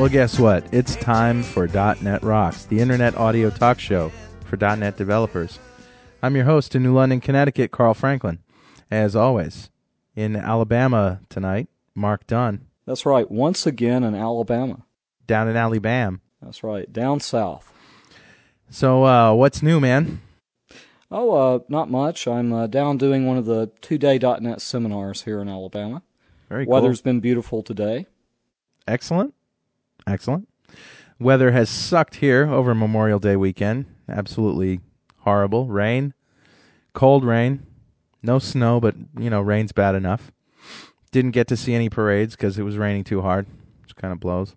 Well, guess what? It's time for .NET Rocks, the internet audio talk show for .NET developers. I'm your host in New London, Connecticut, Carl Franklin. As always, in Alabama tonight, Mark Dunn. That's right. Once again in Alabama. Down in Alabama. That's right. Down south. So, uh, what's new, man? Oh, uh, not much. I'm uh, down doing one of the two-day .NET seminars here in Alabama. Very Weather's cool. been beautiful today. Excellent. Excellent. Weather has sucked here over Memorial Day weekend. Absolutely horrible. Rain, cold rain, no snow, but you know, rain's bad enough. Didn't get to see any parades because it was raining too hard, which kind of blows.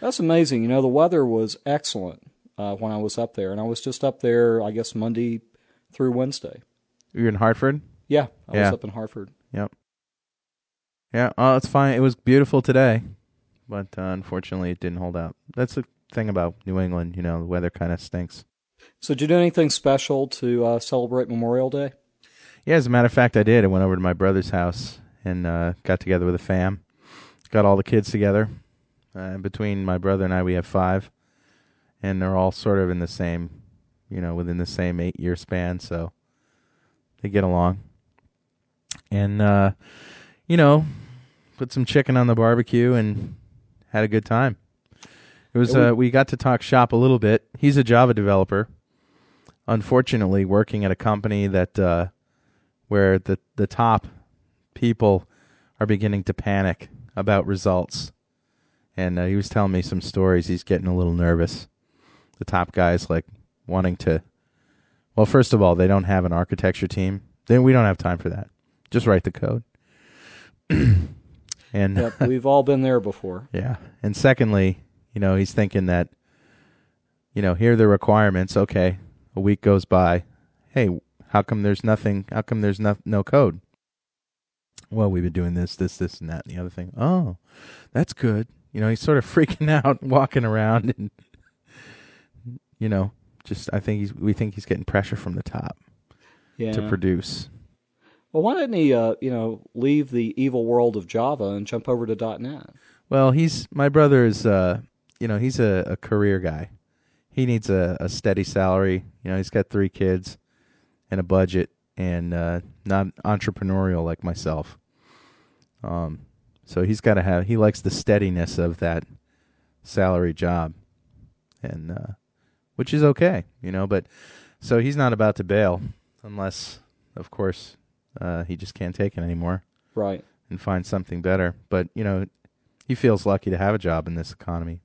That's amazing. You know, the weather was excellent uh, when I was up there, and I was just up there, I guess, Monday through Wednesday. You're in Hartford? Yeah, I Yeah. was up in Hartford. Yep. Yeah, oh, it's fine. It was beautiful today, but uh, unfortunately, it didn't hold out. That's the thing about New England. You know, the weather kind of stinks. So, did you do anything special to uh, celebrate Memorial Day? Yeah, as a matter of fact, I did. I went over to my brother's house and uh, got together with a fam. Got all the kids together. Uh, between my brother and I, we have five, and they're all sort of in the same, you know, within the same eight-year span, so they get along. And uh, you know, put some chicken on the barbecue and had a good time. It was. Uh, we got to talk shop a little bit. He's a Java developer. Unfortunately, working at a company that uh, where the the top people are beginning to panic about results. And uh, he was telling me some stories. He's getting a little nervous. The top guys like wanting to. Well, first of all, they don't have an architecture team. Then we don't have time for that. Just write the code. and Yep, we've all been there before. yeah. And secondly, you know, he's thinking that, you know, here are the requirements. Okay, a week goes by. Hey, how come there's nothing? How come there's no, no code? Well, we've been doing this, this, this, and that, and the other thing. Oh, that's good. You know, he's sort of freaking out, walking around, and you know, just I think he's we think he's getting pressure from the top Yeah. to produce. Well, why didn't he, uh, you know, leave the evil world of Java and jump over to .NET? Well, he's my brother is uh you know, he's a, a career guy. He needs a, a steady salary. You know, he's got three kids and a budget and uh not entrepreneurial like myself. Um so he's gotta have he likes the steadiness of that salary job. And uh which is okay, you know, but so he's not about to bail unless of course uh he just can't take it anymore Right. and find something better. But you know, he feels lucky to have a job in this economy.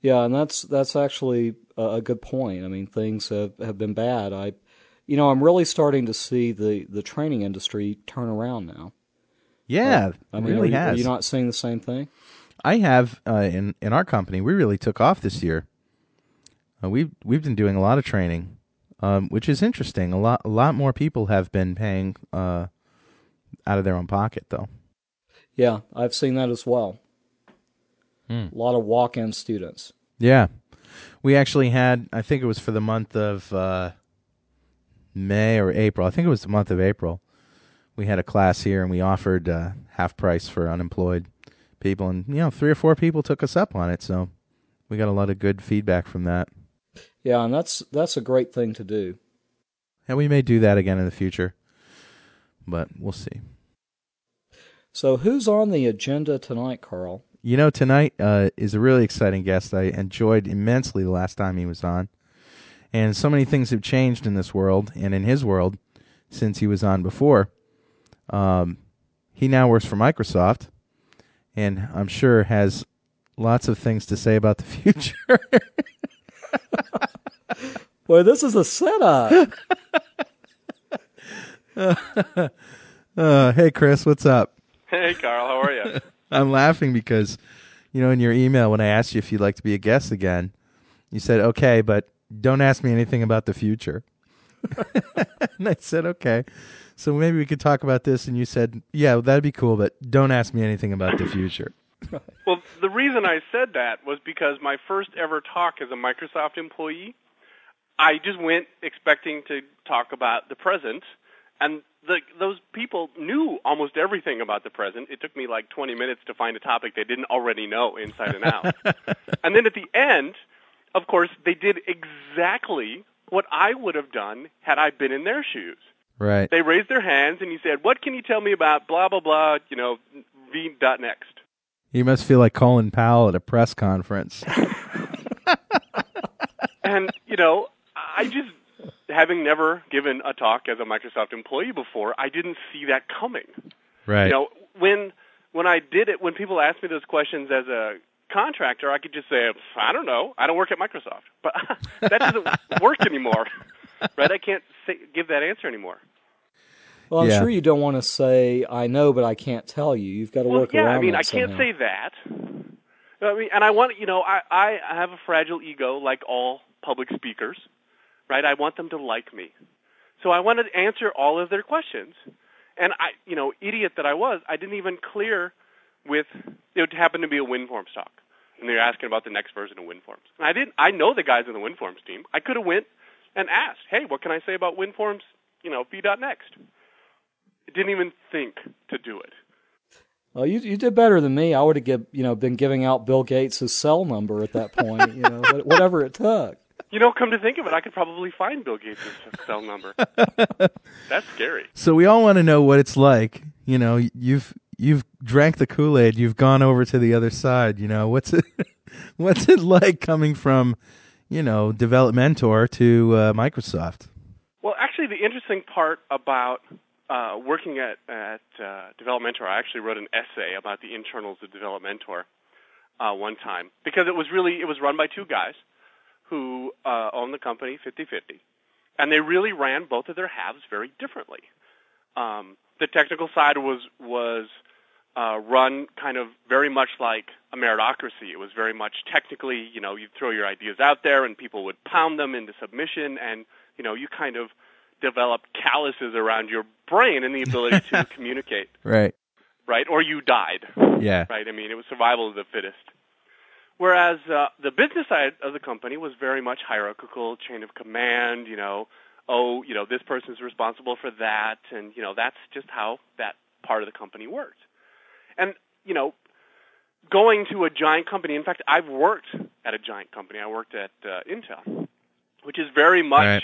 Yeah, and that's that's actually a, good point. I mean, things have, have been bad. I, you know, I'm really starting to see the, the training industry turn around now. Yeah, I it mean, really are, you, has. are you not seeing the same thing? I have uh, in in our company. We really took off this year. Uh, we've we've been doing a lot of training, um, which is interesting. A lot a lot more people have been paying uh, out of their own pocket, though. Yeah, I've seen that as well. Hmm. A lot of walk-in students. Yeah, we actually had. I think it was for the month of uh, May or April. I think it was the month of April. We had a class here, and we offered uh, half price for unemployed people, and you know, three or four people took us up on it. So we got a lot of good feedback from that, Yeah, and that's that's a great thing to do. and we may do that again in the future, but we'll see. So, who's on the agenda tonight, Carl? You know, tonight uh, is a really exciting guest. I enjoyed immensely the last time he was on. And so many things have changed in this world and in his world since he was on before. Um, he now works for Microsoft and I'm sure has lots of things to say about the future. Boy, this is a setup. uh, hey, Chris, what's up? Hey, Carl, how are you? I'm laughing because, you know, in your email when I asked you if you'd like to be a guest again, you said, okay, but don't ask me anything about the future. and I said, okay. So maybe we could talk about this. And you said, yeah, that'd be cool, but don't ask me anything about the future. well, the reason I said that was because my first ever talk as a Microsoft employee, I just went expecting to talk about the present, and the, those people knew almost everything about the present. It took me like 20 minutes to find a topic they didn't already know inside and out. and then at the end, of course, they did exactly what I would have done had I been in their shoes. Right. They raised their hands and he said, "What can you tell me about blah blah blah? You know, v dot next." You must feel like Colin Powell at a press conference. and you know, I just having never given a talk as a Microsoft employee before, I didn't see that coming. Right. You know, when when I did it, when people asked me those questions as a contractor, I could just say, I don't know, I don't work at Microsoft. But that doesn't work anymore, right? I can't say, give that answer anymore. Well, I'm Yeah. sure you don't want to say I know, but I can't tell you. You've got to Well, work yeah, around I mean, I can't somehow. say that. I mean, and I want you know, I I have a fragile ego, like all public speakers, right? I want them to like me, so I want to answer all of their questions. And I, you know, idiot that I was, I didn't even clear with it happened to be a WinForms talk, and they're asking about the next version of WinForms. And I didn't. I know the guys in the WinForms team. I could have went and asked, hey, what can I say about WinForms? You know, v dot next. Didn't even think to do it. Well, you you did better than me. I would have give, you know been giving out Bill Gates' cell number at that point. You know, whatever it took. You know, come to think of it, I could probably find Bill Gates' cell number. That's scary. So we all want to know what it's like. You know, you've you've drank the Kool Aid. You've gone over to the other side. You know, what's it what's it like coming from you know Developmentor to uh, Microsoft? Well, actually, the interesting part about uh, working at at uh, Developmentor, I actually wrote an essay about the internals of Developmentor uh, one time because it was really it was run by two guys who uh, owned the company 50-50, and they really ran both of their halves very differently. Um, the technical side was was uh, run kind of very much like a meritocracy. It was very much technically, you know, you throw your ideas out there and people would pound them into submission, and you know, you kind of developed calluses around your brain and the ability to communicate, Right. right? Or you died, Yeah. right? I mean, it was survival of the fittest. Whereas uh, the business side of the company was very much hierarchical, chain of command. You know, oh, you know, this person's responsible for that, and you know, that's just how that part of the company worked. And you know, going to a giant company. In fact, I've worked at a giant company. I worked at uh, Intel, which is very much Right.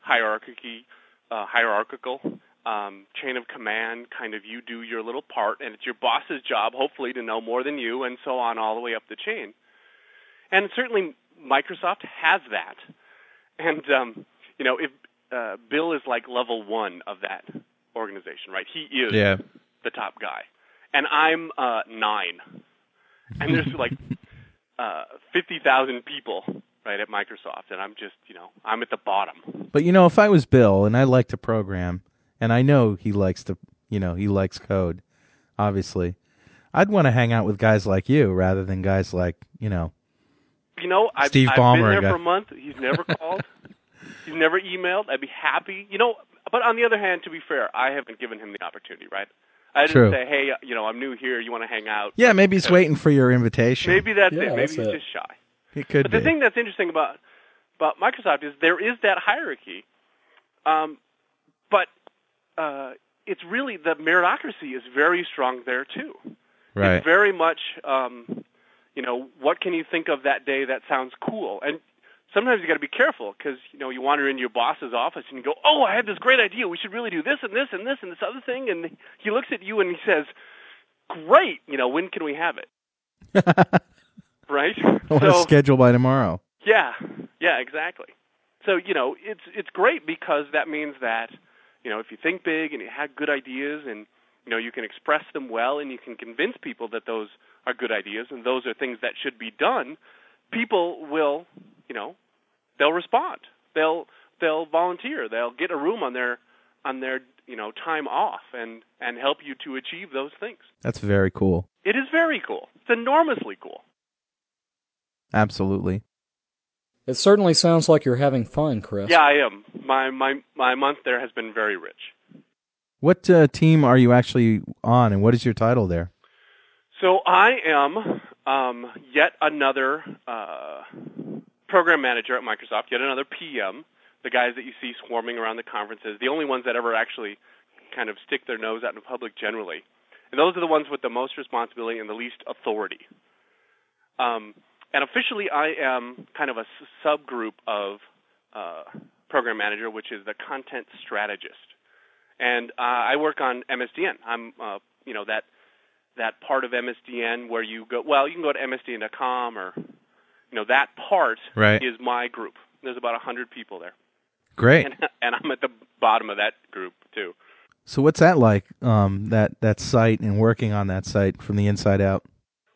hierarchy, uh, hierarchical, um, chain of command. Kind of, you do your little part, and it's your boss's job, hopefully, to know more than you, and so on, all the way up the chain. And certainly, Microsoft has that. And um, you know, if uh, Bill is like level one of that organization, right? He is Yeah. the top guy, and I'm uh, nine, and there's like uh, fifty thousand people right at Microsoft, and I'm just you know I'm at the bottom. But you know, if I was Bill and I like to program, and I know he likes to, you know, he likes code, obviously, I'd want to hang out with guys like you rather than guys like, you know, You know, I've, Steve I've Ballmer, been I there got- for a month. He's never called. He's never emailed. I'd be happy. You know, but on the other hand, to be fair, I haven't given him the opportunity, right? I didn't True. say, hey, you know, I'm new here. You want to hang out? yeah, maybe he's waiting for your invitation. Maybe that's Yeah, it. Maybe that's he's it. just shy. He could But the be. thing that's interesting about about Microsoft is there is that hierarchy, um, but uh, it's really the meritocracy is very strong there too. right. It's very much, um, you know, what can you think of that day that sounds cool? And sometimes you got to be careful because you know you wander into your boss's office and you go, "Oh, I had this great idea. We should really do this and this and this and this other thing." And he looks at you and he says, "Great. You know, when can we have it?" right? I want to So- schedule by tomorrow. yeah, yeah, exactly. So you know, it's it's great because that means that you know if you think big and you have good ideas and you know you can express them well and you can convince people that those are good ideas and those are things that should be done, people will you know they'll respond. They'll they'll volunteer. They'll get a room on their on their you know time off and and help you to achieve those things. That's very cool. It is very cool. It's enormously cool. Absolutely. It certainly sounds like you're having fun, Chris. Yeah, I am. My my my month there has been very rich. What uh, team are you actually on, and what is your title there? So I am um, yet another uh, program manager at Microsoft, yet another PM. The guys that you see swarming around the conferences, the only ones that ever actually kind of stick their nose out in public generally, and those are the ones with the most responsibility and the least authority. Um, and officially, I am kind of a subgroup of uh, program manager, which is the content strategist, and uh, I work on MSDN. I'm, uh, you know, that that part of MSDN where you go. Well, you can go to MSDN.com or, you know, that part right. is my group. There's about a hundred people there. Great. And, and, I'm at the bottom of that group too. So what's that like? Um, that that site and working on that site from the inside out.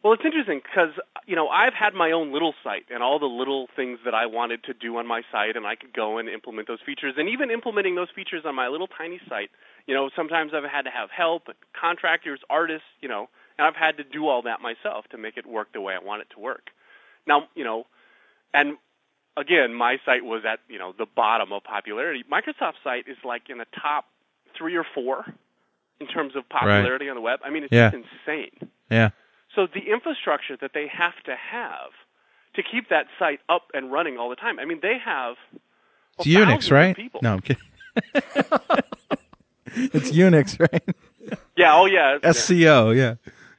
Well, it's interesting because you know I've had my own little site and all the little things that I wanted to do on my site, and I could go and implement those features. And even implementing those features on my little tiny site, you know, sometimes I've had to have help, contractors, artists, you know, and I've had to do all that myself to make it work the way I want it to work. Now, you know, and again, my site was at you know the bottom of popularity. Microsoft's site is like in the top three or four in terms of popularity right. on the web. I mean, it's yeah. just insane. Yeah. So the infrastructure that they have to have to keep that site up and running all the time. I mean, they have well, it's Unix, right? People. No, I'm kidding. it's Unix, right? Yeah. Oh, yeah. SCO. Yeah.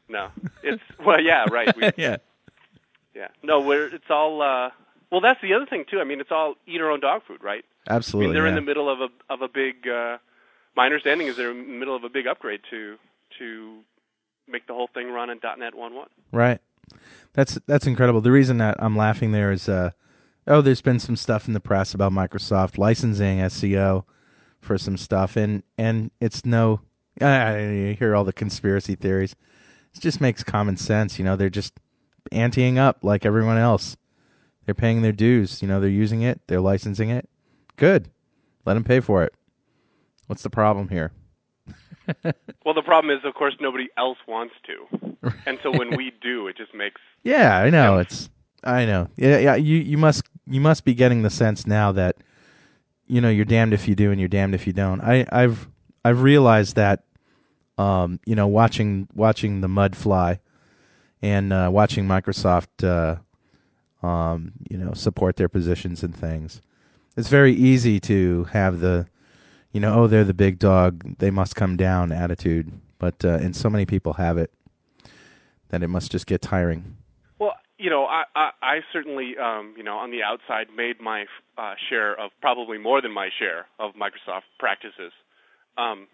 No, it's well, yeah, right. We, yeah. Yeah. No, we're it's all. uh Well, that's the other thing too. I mean, it's all eat our own dog food, right? Absolutely. I mean, they're yeah. in the middle of a of a big. uh My understanding is they're in the middle of a big upgrade to to make the whole thing run in .NET 1.1. Right. That's that's incredible. The reason that I'm laughing there is, uh, oh, there's been some stuff in the press about Microsoft licensing SCO for some stuff, and and it's no. I hear all the conspiracy theories. It just makes common sense. You know, they're just anteing up like everyone else. They're paying their dues. You know, they're using it. They're licensing it. Good. Let them pay for it. What's the problem here? well, the problem is, of course, nobody else wants to, and so when we do, it just makes. Yeah, I know it's. I know. Yeah, yeah. You you must you must be getting the sense now that, you know, you're damned if you do and you're damned if you don't. I I've I've realized that, um, you know, watching watching the mud fly, and uh, watching Microsoft, uh, um, you know, support their positions and things. It's very easy to have the you know, oh, they're the big dog, they must come down attitude. But uh, and so many people have it that it must just get tiring. Well, you know, I I, I certainly, um, you know, on the outside, made my uh, share of probably more than my share of Microsoft practices, um,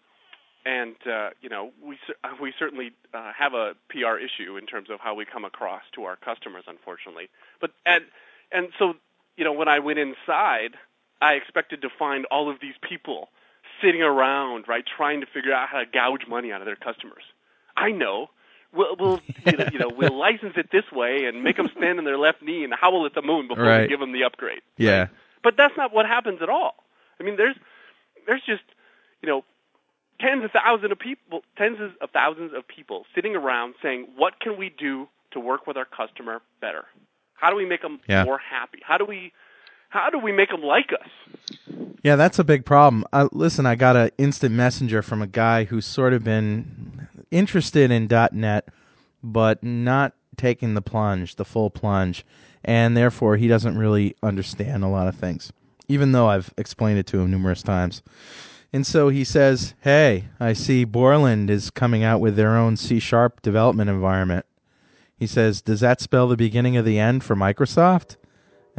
and uh, you know, we we certainly uh, have a PR issue in terms of how we come across to our customers, unfortunately. But and and so, you know, when I went inside, I expected to find all of these people sitting around, right, trying to figure out how to gouge money out of their customers. I know. We'll, we'll you, know, we'll license it this way and make them stand on their left knee and howl at the moon before right. we give them the upgrade. Yeah. Right? But that's not what happens at all. I mean, there's there's just you know tens of thousands of people, tens of thousands of people sitting around saying, "What can we do to work with our customer better? How do we make them yeah. more happy? How do we how do we make them like us?" Yeah, that's a big problem. Uh, listen, I got an instant messenger from a guy who's sort of been interested in .NET, but not taking the plunge, the full plunge, and therefore he doesn't really understand a lot of things, even though I've explained it to him numerous times. And so he says, "Hey, I see Borland is coming out with their own C sharp development environment." He says, "Does that spell the beginning of the end for Microsoft?"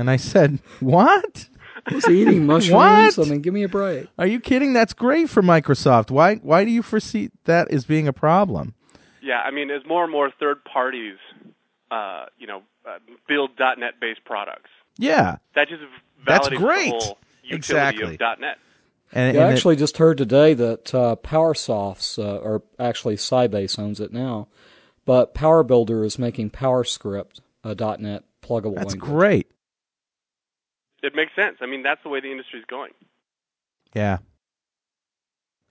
And I said, "What?" Was he eating mushrooms? I mean, give me a break. Are you kidding? That's great for Microsoft. Why why do you foresee that as being a problem? Yeah, I mean, as more and more third parties, uh, you know, uh, build .NET based products. Yeah, that just validates that's great. the whole utility exactly. of .NET. And, yeah, and I actually it, just heard today that uh, PowerSoft's, uh, or actually Sybase owns it now, but PowerBuilder is making PowerScript a .NET pluggable. That's language. great. It makes sense. I mean, that's the way the industry is going. Yeah.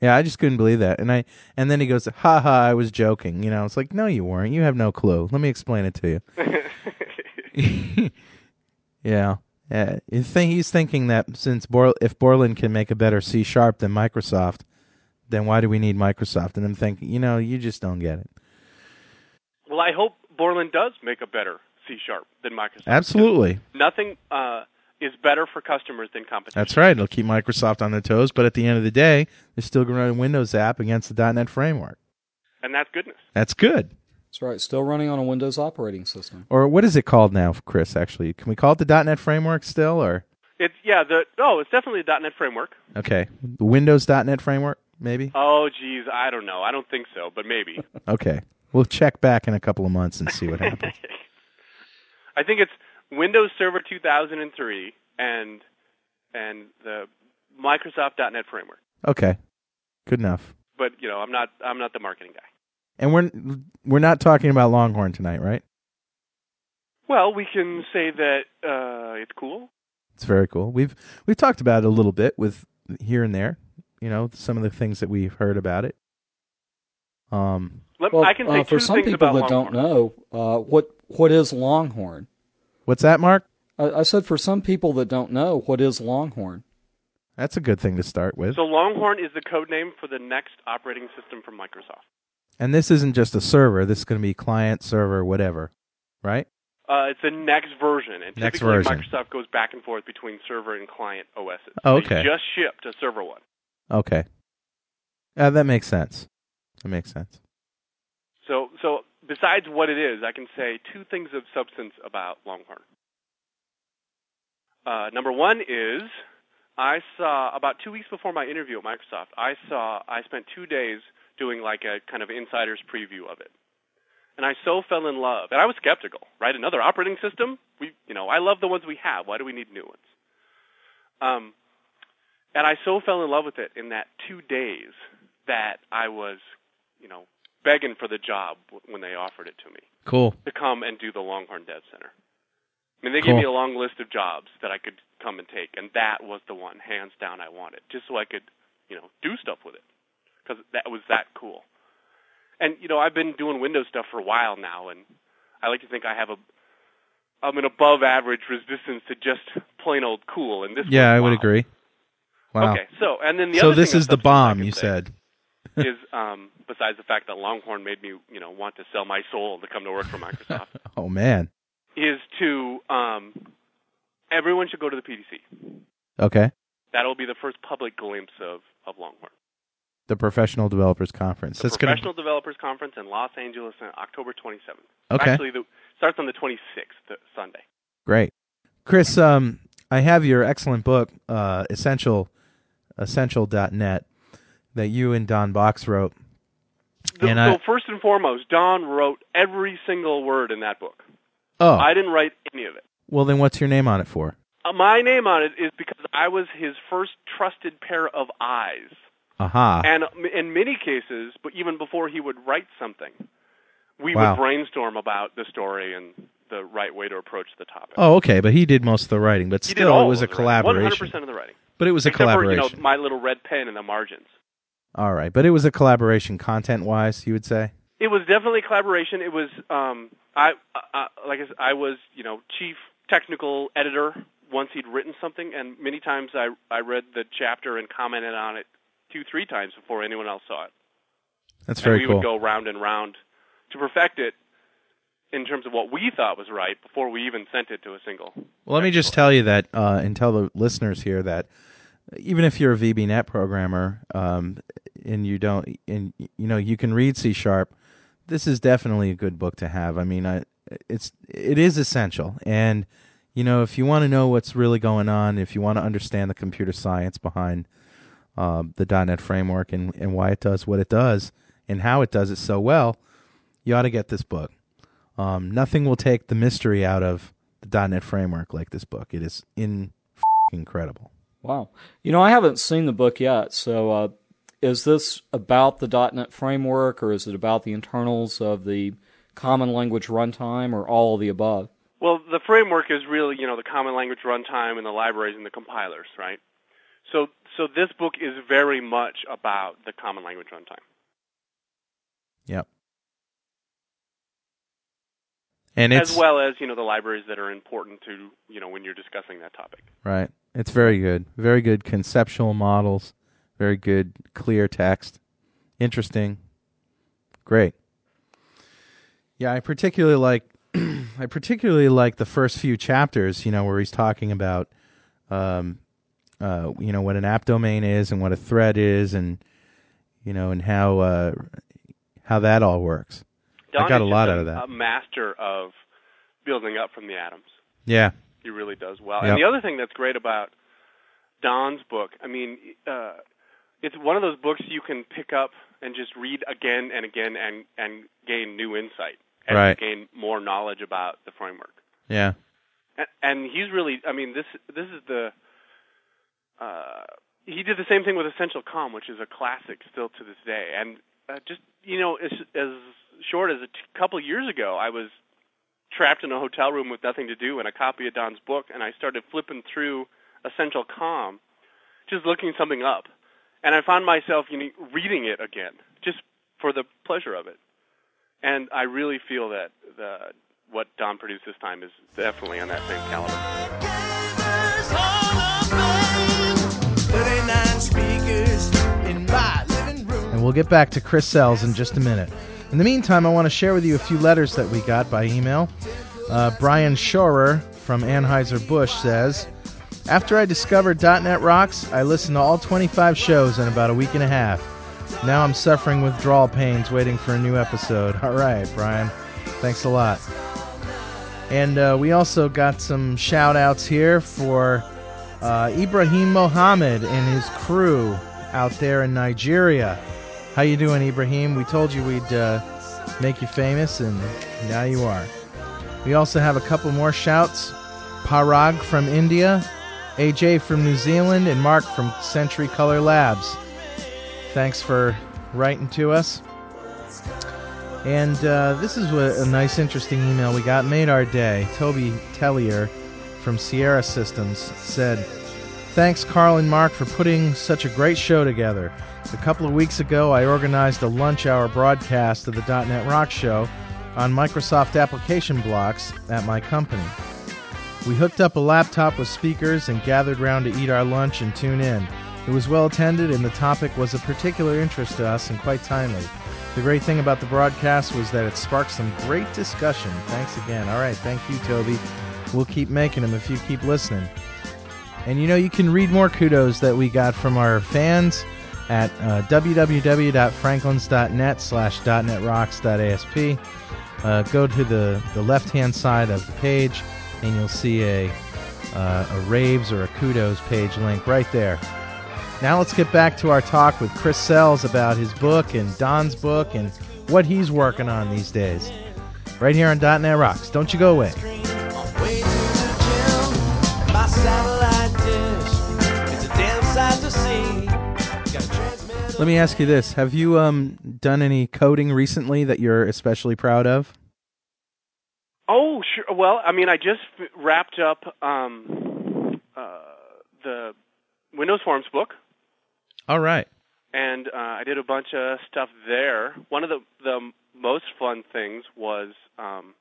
Yeah, I just couldn't believe that. And I and then he goes, "Ha ha, I was joking." You know, it's like, "No, you weren't. You have no clue. Let me explain it to you." yeah. Yeah, he's thinking that since Bor- if Borland can make a better C sharp than Microsoft, then why do we need Microsoft? And I'm thinking, you know, you just don't get it. Well, I hope Borland does make a better C sharp than Microsoft. Absolutely. Nothing, uh, is better for customers than competition. That's right. It'll keep Microsoft on their toes, but at the end of the day, they're still going to run a Windows app against the .NET framework. And that's goodness. That's good. That's right. Still running on a Windows operating system. Or what is it called now, Chris? Actually, can we call it the .NET framework still, or It's yeah, the oh, it's definitely a .NET framework. okay, the Windows .NET framework, maybe? Oh, geez, I don't know. I don't think so, but maybe. Okay, we'll check back in a couple of months and see what happens. I think it's Windows Server 2003 and and the Microsoft .NET framework. Okay, good enough. But you know, I'm not I'm not the marketing guy. And we're we're not talking about Longhorn tonight, right? Well, we can say that uh, it's cool. It's very cool. We've we've talked about it a little bit with here and there. You know, some of the things that we've heard about it. Um, Let, Well, I can say uh, for two some things people about that Longhorn. don't know, uh, what what is Longhorn? What's that, Mark? I, I said for some people that don't know, what is Longhorn? That's a good thing to start with. So Longhorn is the code name for the next operating system from Microsoft. And this isn't just a server. This is going to be client, server, whatever, right? Uh, it's the next version, and Next typically version. Microsoft goes back and forth between server and client OSs. Oh, They okay. just shipped a server one. Okay. Uh, that makes sense. That makes sense. So, so besides what it is, I can say two things of substance about Longhorn. Uh, number one is I saw about two weeks before my interview at Microsoft. I saw I spent two days doing like a kind of insider's preview of it, and I so fell in love. And I was skeptical, right? Another operating system? We, you know, I love the ones we have. Why do we need new ones? Um, and I so fell in love with it in that two days that I was, you know, begging for the job when they offered it to me Cool. to come and do the Longhorn Dev Center. I mean, they Cool. gave me a long list of jobs that I could come and take, and that was the one, hands down, I wanted, just so I could, you know, do stuff with it, because that was that cool. And you know, I've been doing Windows stuff for a while now, and I like to think I have a, I'm an above average resistance to just plain old cool. And this, Yeah, was, I would agree. Wow. Okay, so and then the so this thing is the bomb you say said. Is um, besides the fact that Longhorn made me, you know, want to sell my soul to come to work for Microsoft, Oh man. is to um, everyone should go to the PDC. Okay. That'll be the first public glimpse of, of Longhorn. The Professional Developers Conference. The That's gonna- Professional Developers Conference in Los Angeles on October 27th. Okay. Actually, the, starts on the 26th, the Sunday. Great. Chris, um, I have your excellent book, uh, Essential Essential.net, that you and Don Box wrote. The- And so I- first and foremost, Don wrote every single word in that book. Oh. I didn't write any of it. well then what's your name on it for? Uh, my name on it is because I was his first trusted pair of eyes. Aha. And in many cases, but even before he would write something, we Wow. would brainstorm about the story and the right way to approach the topic. Oh, okay, but he did most of the writing, but he still it was a of the writing, collaboration. 100% of the writing. But it was a Except for, collaboration. you know, my little red pen in the margins. All right, but it was a collaboration content-wise, you would say? It was definitely a collaboration. It was um, I uh, like I, said, I was you know chief technical editor once he'd written something, and many times I I read the chapter and commented on it two three times before anyone else saw it. That's and very we cool. would go round and round to perfect it in terms of what we thought was right before we even sent it to a single. Well, let me just tell you that, uh, and tell the listeners here that even if you're a VBNet programmer um, and you don't, and you know, you can read C sharp, this is definitely a good book to have. I mean, I, it's it is essential, and you know, if you want to know what's really going on, if you want to understand the computer science behind um, the .NET framework and and why it does what it does and how it does it so well, you ought to get this book. Um, nothing will take the mystery out of the .NET framework like this book. It is in incredible. Wow. You know, I haven't seen the book yet, so uh, is this about the .NET framework, or is it about the internals of the Common Language Runtime, or all of the above? Well, the framework is really, you know, the common language runtime and the libraries and the compilers, right? So, so this book is very much about the common language runtime. Yep. And it's as well as, you know, the libraries that are important to, you know, when you're discussing that topic. right. It's very good. Very good conceptual models. Very good clear text. Interesting. Great. Yeah, I particularly like I particularly like the first few chapters, you know, where he's talking about um, uh, you know what an app domain is and what a thread is, and you know, and how uh, how that all works. Don I got a lot just out of that. A master of building up from the atoms. Yeah, He really does well. Yep. And the other thing that's great about Don's book, I mean, uh, it's one of those books you can pick up and just read again and again and and gain new insight and Right. gain more knowledge about the framework. yeah, And, and he's really, I mean, this this is the. Uh, he did the same thing with Essential COM, which is a classic still to this day. And uh, just you know, as as short as a t- couple years ago, I was trapped in a hotel room with nothing to do and a copy of Don's book, and I started flipping through Essential COM, just looking something up, and I found myself you know reading it again just for the pleasure of it. And I really feel that the what Don produced this time is definitely on that same caliber. and we'll get back to Chris Sells in just a minute. In the meantime, I want to share with you a few letters that we got by email. Uh, Brian Schorer from Anheuser-Busch says, After I discovered .NET Rocks, I listened to all 25 shows in about a week and a half. Now I'm suffering withdrawal pains waiting for a new episode. All right, Brian. Thanks a lot. And uh, we also got some shout outs here for uh, Ibrahim Mohammed and his crew out there in Nigeria. How you doing, Ibrahim? We told you we'd uh, make you famous, and now you are. We also have a couple more shouts. Parag from India, AJ from New Zealand, and Mark from Century Color Labs. Thanks for writing to us. And uh, this is a, a nice, interesting email we got. Made our day. Toby Tellier from Sierra Systems said, Thanks, Carl and Mark, for putting such a great show together. A couple of weeks ago, I organized a lunch hour broadcast of the .NET Rock Show on Microsoft application blocks at my company. We hooked up a laptop with speakers and gathered round to eat our lunch and tune in. It was well attended, and the topic was of particular interest to us and quite timely. The great thing about the broadcast was that it sparked some great discussion. Thanks again. All right, thank you, Toby. We'll keep making them if you keep listening. And you know, you can read more kudos that we got from our fans at uh, www.franklins.net slash .netrocks.asp. Uh, go to the, the left-hand side of the page, and you'll see a, uh, a raves or a kudos page link right there. Now let's get back to our talk with Chris Sells about his book and Don's book and what he's working on these days. Right here on .NET Rocks. Don't you go away. Let me ask you this: Have you um, done any coding recently that you're especially proud of? Oh, sure. Well, I mean, I just wrapped up um, uh, the Windows Forms book, All right. and uh, I did a bunch of stuff there. One of the the most fun things was um,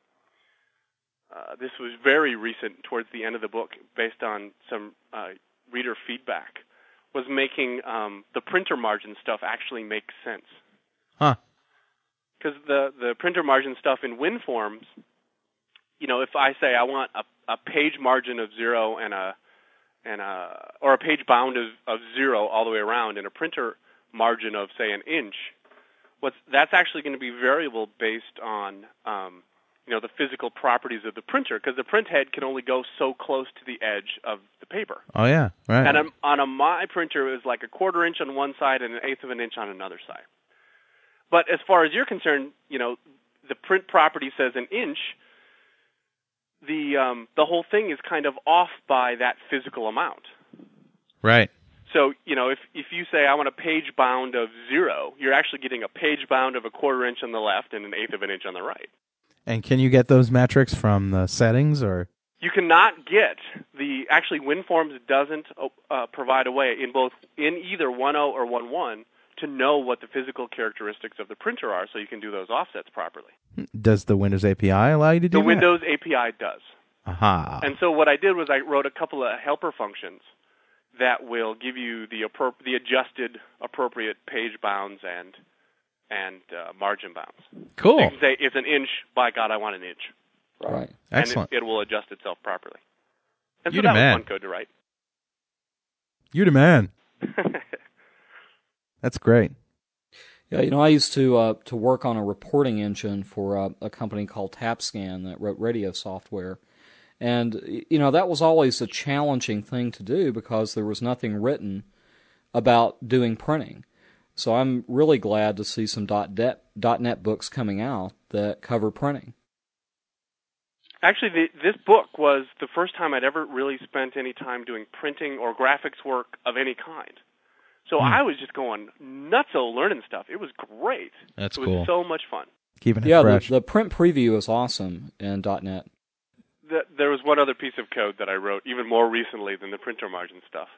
uh, this was very recent, towards the end of the book, based on some uh, reader feedback. Was making um, the printer margin stuff actually make sense? Huh. Because the the printer margin stuff in WinForms, you know, if I say I want a, a page margin of zero and a and a or a page bound of, of zero all the way around and a printer margin of say an inch, what's that's actually going to be variable based on um, you know the physical properties of the printer because the print head can only go so close to the edge of the paper. Oh yeah. Right. And on, on a my printer, it was like a quarter inch on one side and an eighth of an inch on another side. But as far as you're concerned, you know, the print property says an inch. The um, the whole thing is kind of off by that physical amount. right. So you know, if if you say I want a page bound of zero, you're actually getting a page bound of a quarter inch on the left and an eighth of an inch on the right. And can you get those metrics from the settings or? You cannot get the actually WinForms doesn't uh, provide a way in both in either 1.0 or 1.1 to know what the physical characteristics of the printer are, so you can do those offsets properly. Does the Windows API allow you to do The that? The Windows API does. Aha. And so what I did was I wrote a couple of helper functions that will give you the appro- the adjusted appropriate page bounds and and uh, margin bounds. cool. You can say it's an inch. By God, I want an inch, Right. and Excellent. it, it will adjust itself properly. And so You that the man. was fun code to write. You're the man. That's great. Yeah, you know, I used to uh, to work on a reporting engine for uh, a company called TapScan that wrote radio software, and you know that was always a challenging thing to do because there was nothing written about doing printing. So I'm really glad to see some .net, .net books coming out that cover printing. Actually, the, this book was the first time I'd ever really spent any time doing printing or graphics work of any kind. So Hmm. I was just going nuts learning stuff. It was great. That's it was cool. so much fun. Keeping it Yeah, the, fresh. the print preview is awesome in .net. The, there was one other piece of code that I wrote even more recently than the printer margin stuff.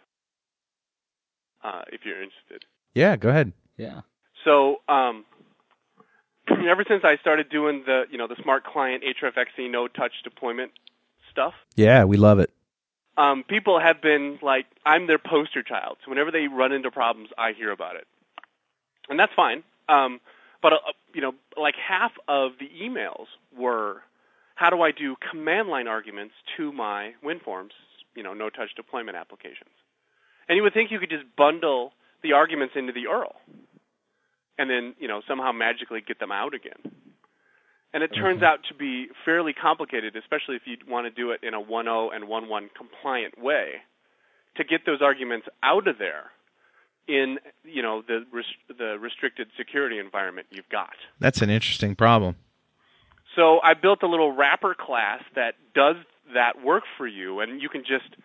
Uh, if you're interested. yeah, go ahead. Yeah. So um, ever since I started doing the you know the smart client HREF-EXE no touch deployment stuff, Yeah, we love it. Um, people have been like I'm their poster child. So whenever they run into problems, I hear about it, and that's fine. Um, but uh, you know, like half of the emails were, how do I do command line arguments to my WinForms, you know, no touch deployment applications? And you would think you could just bundle the arguments into the URL, and then you know somehow magically get them out again. And it mm-hmm. turns out to be fairly complicated, especially if you want to do it in a 1.0 and 1.1 compliant way, to get those arguments out of there in you know the the restricted security environment you've got. That's an interesting problem. So I built a little wrapper class that does that work for you, and you can just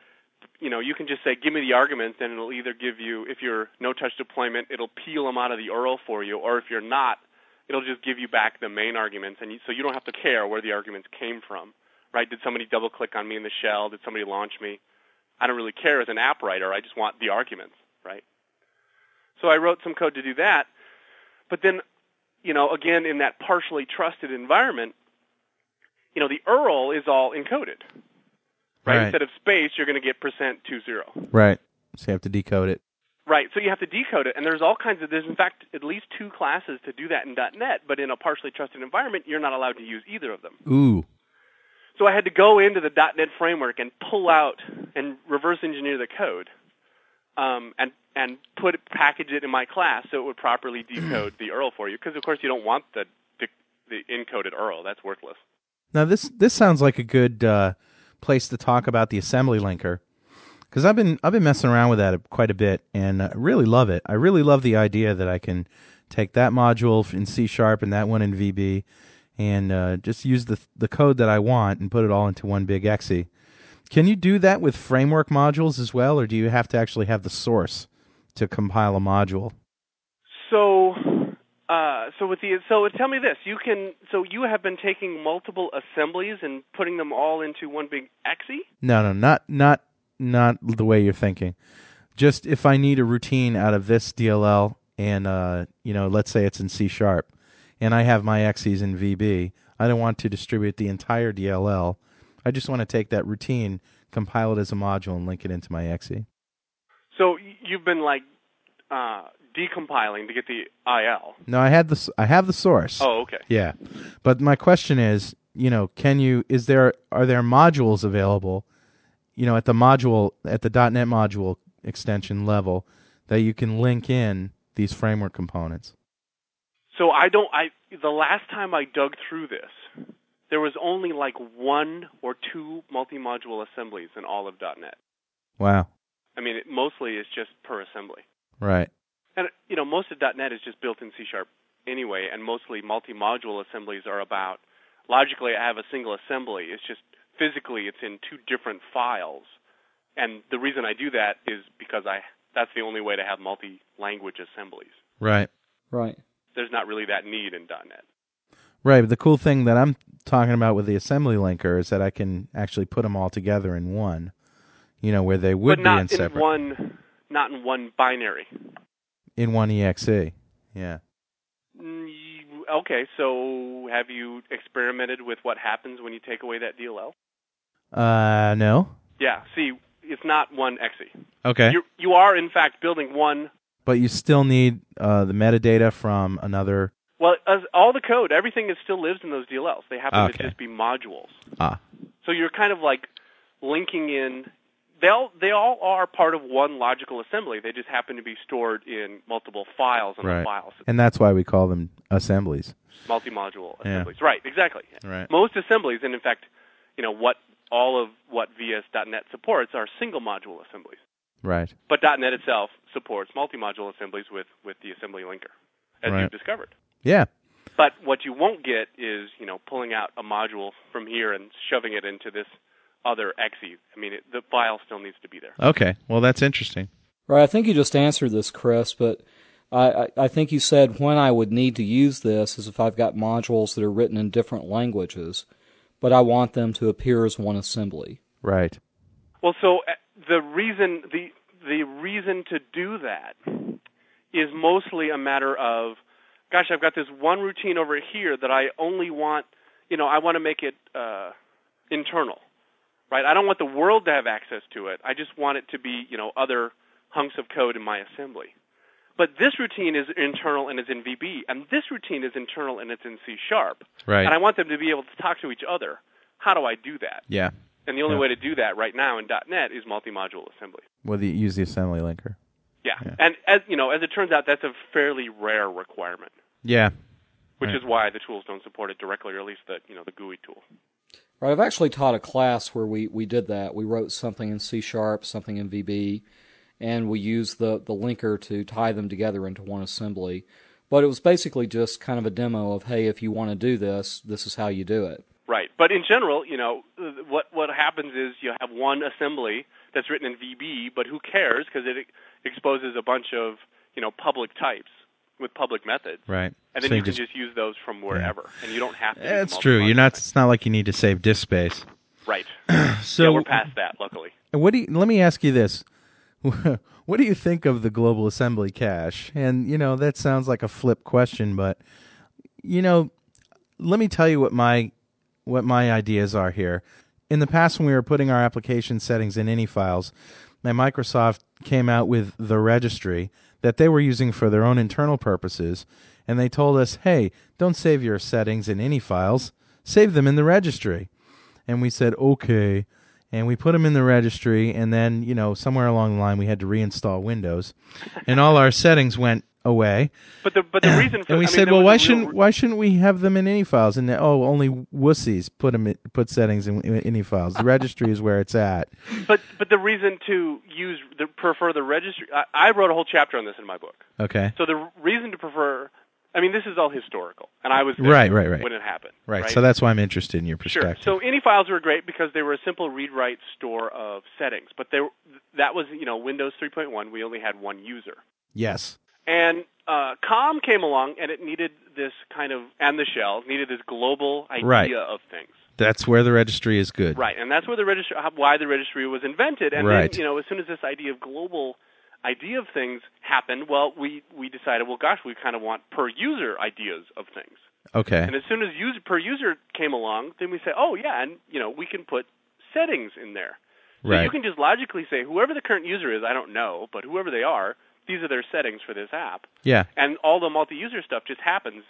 you know you can just say give me the arguments, and it'll either give you if you're no touch deployment, it'll peel them out of the URL for you, or if you're not, it'll just give you back the main arguments, and you, so you don't have to care where the arguments came from, right? Did somebody double click on me in the shell? Did somebody launch me? I don't really care as an app writer. I just want the arguments, right? So I wrote some code to do that, but then, you know, again in that partially trusted environment, you know, the URL is all encoded, right? Right. Instead of space, you're going to get percent two zero. Right. So you have to decode it. Right. So you have to decode it, and there's all kinds of. There's in fact at least two classes to do that in .NET, but in a partially trusted environment, you're not allowed to use either of them. Ooh. So I had to go into the .NET framework and pull out and reverse engineer the code, um, and and put it, package it in my class so it would properly decode the URL for you. Because of course you don't want the the, the encoded URL. That's worthless. Now this this sounds like a good uh, place to talk about the assembly linker because I've been I've been messing around with that quite a bit and I really love it. I really love the idea that I can take that module in C sharp and that one in VB and uh, just use the the code that I want and put it all into one big exe. Can you do that with framework modules as well, or do you have to actually have the source to compile a module? So, uh, so with the so tell me this: you can so you have been taking multiple assemblies and putting them all into one big exe. No, no, not not not the way you're thinking. Just if I need a routine out of this DLL and uh, you know, let's say it's in C sharp and I have my exes in VB, I don't want to distribute the entire DLL. I just want to take that routine, compile it as a module and link it into my exe. So you've been like uh, decompiling to get the IL. No, I had the I have the source. Oh, okay. Yeah. But my question is, you know, can you is there are there modules available, you know, at the module at the .NET module extension level that you can link in these framework components? So I don't. I the last time I dug through this, there was only like one or two multi-module assemblies in all of .NET. Wow. I mean, it mostly is just per assembly. Right. And you know, most of .NET is just built in C sharp anyway, and mostly multi-module assemblies are about. Logically, I have a single assembly. It's just physically, it's in two different files, and the reason I do that is because I that's the only way to have multi-language assemblies. Right. Right. There's not really that need in .NET. Right, but the cool thing that I'm talking about with the assembly linker is that I can actually put them all together in one. You know, where they would but be not in separate one, not in one binary. in one exe. Yeah. Mm, you- Okay, so have you experimented with what happens when you take away that DLL? Uh no. Yeah, see, it's not one exe. Okay. You you are in fact building one. but you still need uh, the metadata from another Well, as, all the code, everything is still lives in those DLLs. They happen Okay. to just be modules. ah So you're kind of like linking in they all they all are part of one logical assembly. They just happen to be stored in multiple files on Right. the file system. And that's why we call them assemblies. multi-module Yeah. assemblies. Right, exactly. Right. Most assemblies, and in fact, you know what all of what VS.NET supports are single module assemblies. Right. But .NET itself supports multi-module assemblies with with the assembly linker, as Right. you've discovered. Yeah. But what you won't get is you know pulling out a module from here and shoving it into this other exe. I mean, it, the file still needs to be there. Okay. Well, that's interesting. Right. I think you just answered this, Chris, but I, I, I think you said when I would need to use this is if I've got modules that are written in different languages, but I want them to appear as one assembly. Right. Well, so uh, the reason the the reason to do that is mostly a matter of, gosh, I've got this one routine over here that I only want, you know, I want to make it uh, internal, right? I don't want the world to have access to it. I just want it to be, you know, other hunks of code in my assembly. But this routine is internal and is in VB, and this routine is internal and it's in C sharp. Right. And I want them to be able to talk to each other. How do I do that? Yeah. And the only Yeah. way to do that right now in .NET is multi-module assembly. Well, the, use the assembly linker. Yeah. Yeah. And as you know, as it turns out, that's a fairly rare requirement, Yeah. which Right. is why the tools don't support it directly, or at least the you know the GUI tool. Right. I've actually taught a class where we, we did that. We wrote something in C sharp, something in VB, and we used the, the linker to tie them together into one assembly. But it was basically just kind of a demo of, hey, if you want to do this, this is how you do it. Right. But in general, you know, what what happens is you have one assembly that's written in VB, but who cares because it exposes a bunch of you know public types with public methods, Right. and then So you can just, use those from wherever, and you don't have to. That's true. You're not. It's not like you need to save disk space. right. So yeah, we're past that, luckily. And what do you, let me ask you this. what do you think of the global assembly cache? And you know, that sounds like a flip question, but you know, let me tell you what my what my ideas are here. In the past when we were putting our application settings in INI files, my Microsoft came out with the registry that they were using for their own internal purposes, and they told us, "Hey, don't save your settings in INI files. Save them in the registry." And we said, "Okay." and we put them in the registry and then you know somewhere along the line we had to reinstall windows and all our settings went away But the but the reason for and we I said there well why shouldn't why shouldn't we have them in INI files and they- oh only wussies put them in, put settings in, in INI files the registry is where it's at But but the reason to use the prefer the registry, I, I wrote a whole chapter on this in my book. okay So the reason to prefer, I mean, this is all historical, and I was Right, right, right. when it happened. right, so that's why i'm interested in your perspective. sure. So INI files were great because they were a simple read-write store of settings. But they that was you know Windows 3.1. We only had one user, yes and uh, COM came along, and it needed this kind of and the shell needed this global idea Right. of things. that's where the registry is good Right, and that's where the registry, why the registry was invented. And Right. then, you know, as soon as this idea of global idea of things happened, well, we we decided, well, gosh, we kind of want per user ideas of things. okay And as soon as user, per user came along, then we say, oh yeah, and you know, we can put settings in there. So Right. you can just logically say, whoever the current user is, I don't know, but whoever they are, these are their settings for this app, yeah and all the multi-user stuff just happens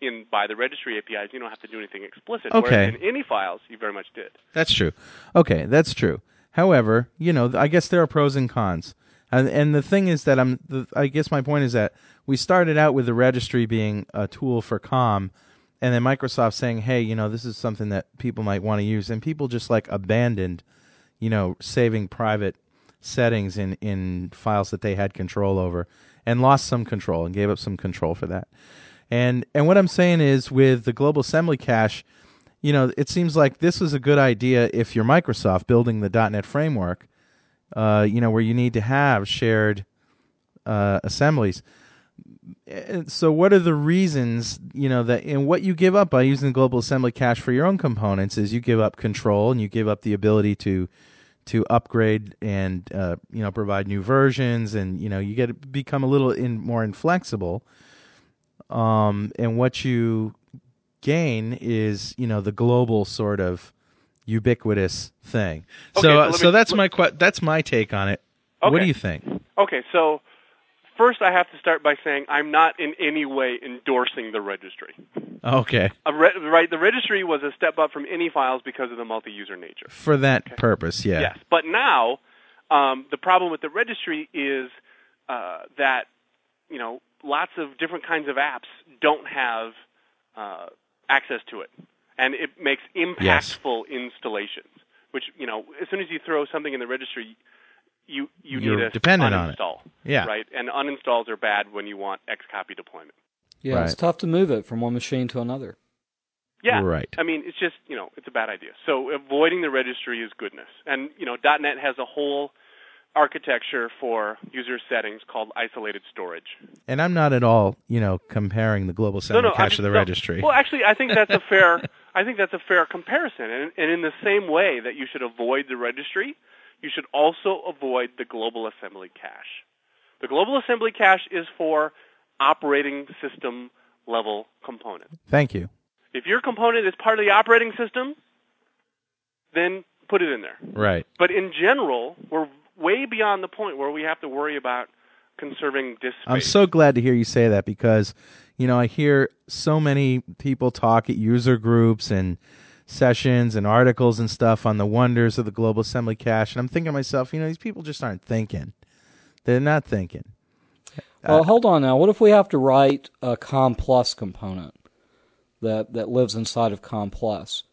in by the registry APIs. You don't have to do anything explicit. Okay. Whereas in INI files, you very much did. That's true. Okay, that's true. However, you know, I guess there are pros and cons. And and the thing is that I'm the, I guess my point is that we started out with the registry being a tool for com and then Microsoft saying, "Hey, you know, this is something that people might want to use." And people just like abandoned, you know, saving private settings in in files that they had control over and lost some control and gave up some control for that. And and what I'm saying is with the global assembly cache, you know, it seems like this is a good idea if you're Microsoft building the .NET framework, uh, you know, where you need to have shared uh, assemblies. So, what are the reasons, you know, that and what you give up by using the global assembly cache for your own components is you give up control and you give up the ability to to upgrade and uh, you know provide new versions and you know you get to become a little in more inflexible. Um, and what you gain is you know the global sort of ubiquitous thing. Okay, so so let so me- that's my que- that's my take on it. What do you think? Okay, so first I have to start by saying I'm not in any way endorsing the registry. Okay. Re- right, the registry was a step up from INI files because of the multi-user nature. For that okay. purpose, yeah. Yes, but now um, the problem with the registry is uh, that you know lots of different kinds of apps don't have uh, access to it, and it makes impactful yes. installations. Which you know, as soon as you throw something in the registry, you you You're need a dependent uninstall. On it. Yeah. Right, and uninstalls are bad when you want Xcopy deployment. Yeah, right. it's tough to move it from one machine to another. Yeah, right. I mean, it's just you know, it's a bad idea. So avoiding the registry is goodness, and you know, .NET has a whole architecture for user settings called isolated storage. And I'm not at all, you know, comparing the global assembly no, no, cache to the no, registry. Well, actually, I think that's a fair. I think that's a fair comparison. And, and in the same way that you should avoid the registry, you should also avoid the global assembly cache. The global assembly cache is for operating system level components. Thank you. If your component is part of the operating system, then put it in there. Right. But in general, we're way beyond the point where we have to worry about conserving disk space. I'm so glad to hear you say that because, you know, I hear so many people talk at user groups and sessions and articles and stuff on the wonders of the global assembly cache, and I'm thinking to myself, you know, these people just aren't thinking. They're not thinking. Well, uh, hold on now. What if we have to write a COM Plus component that that lives inside of COM Plus?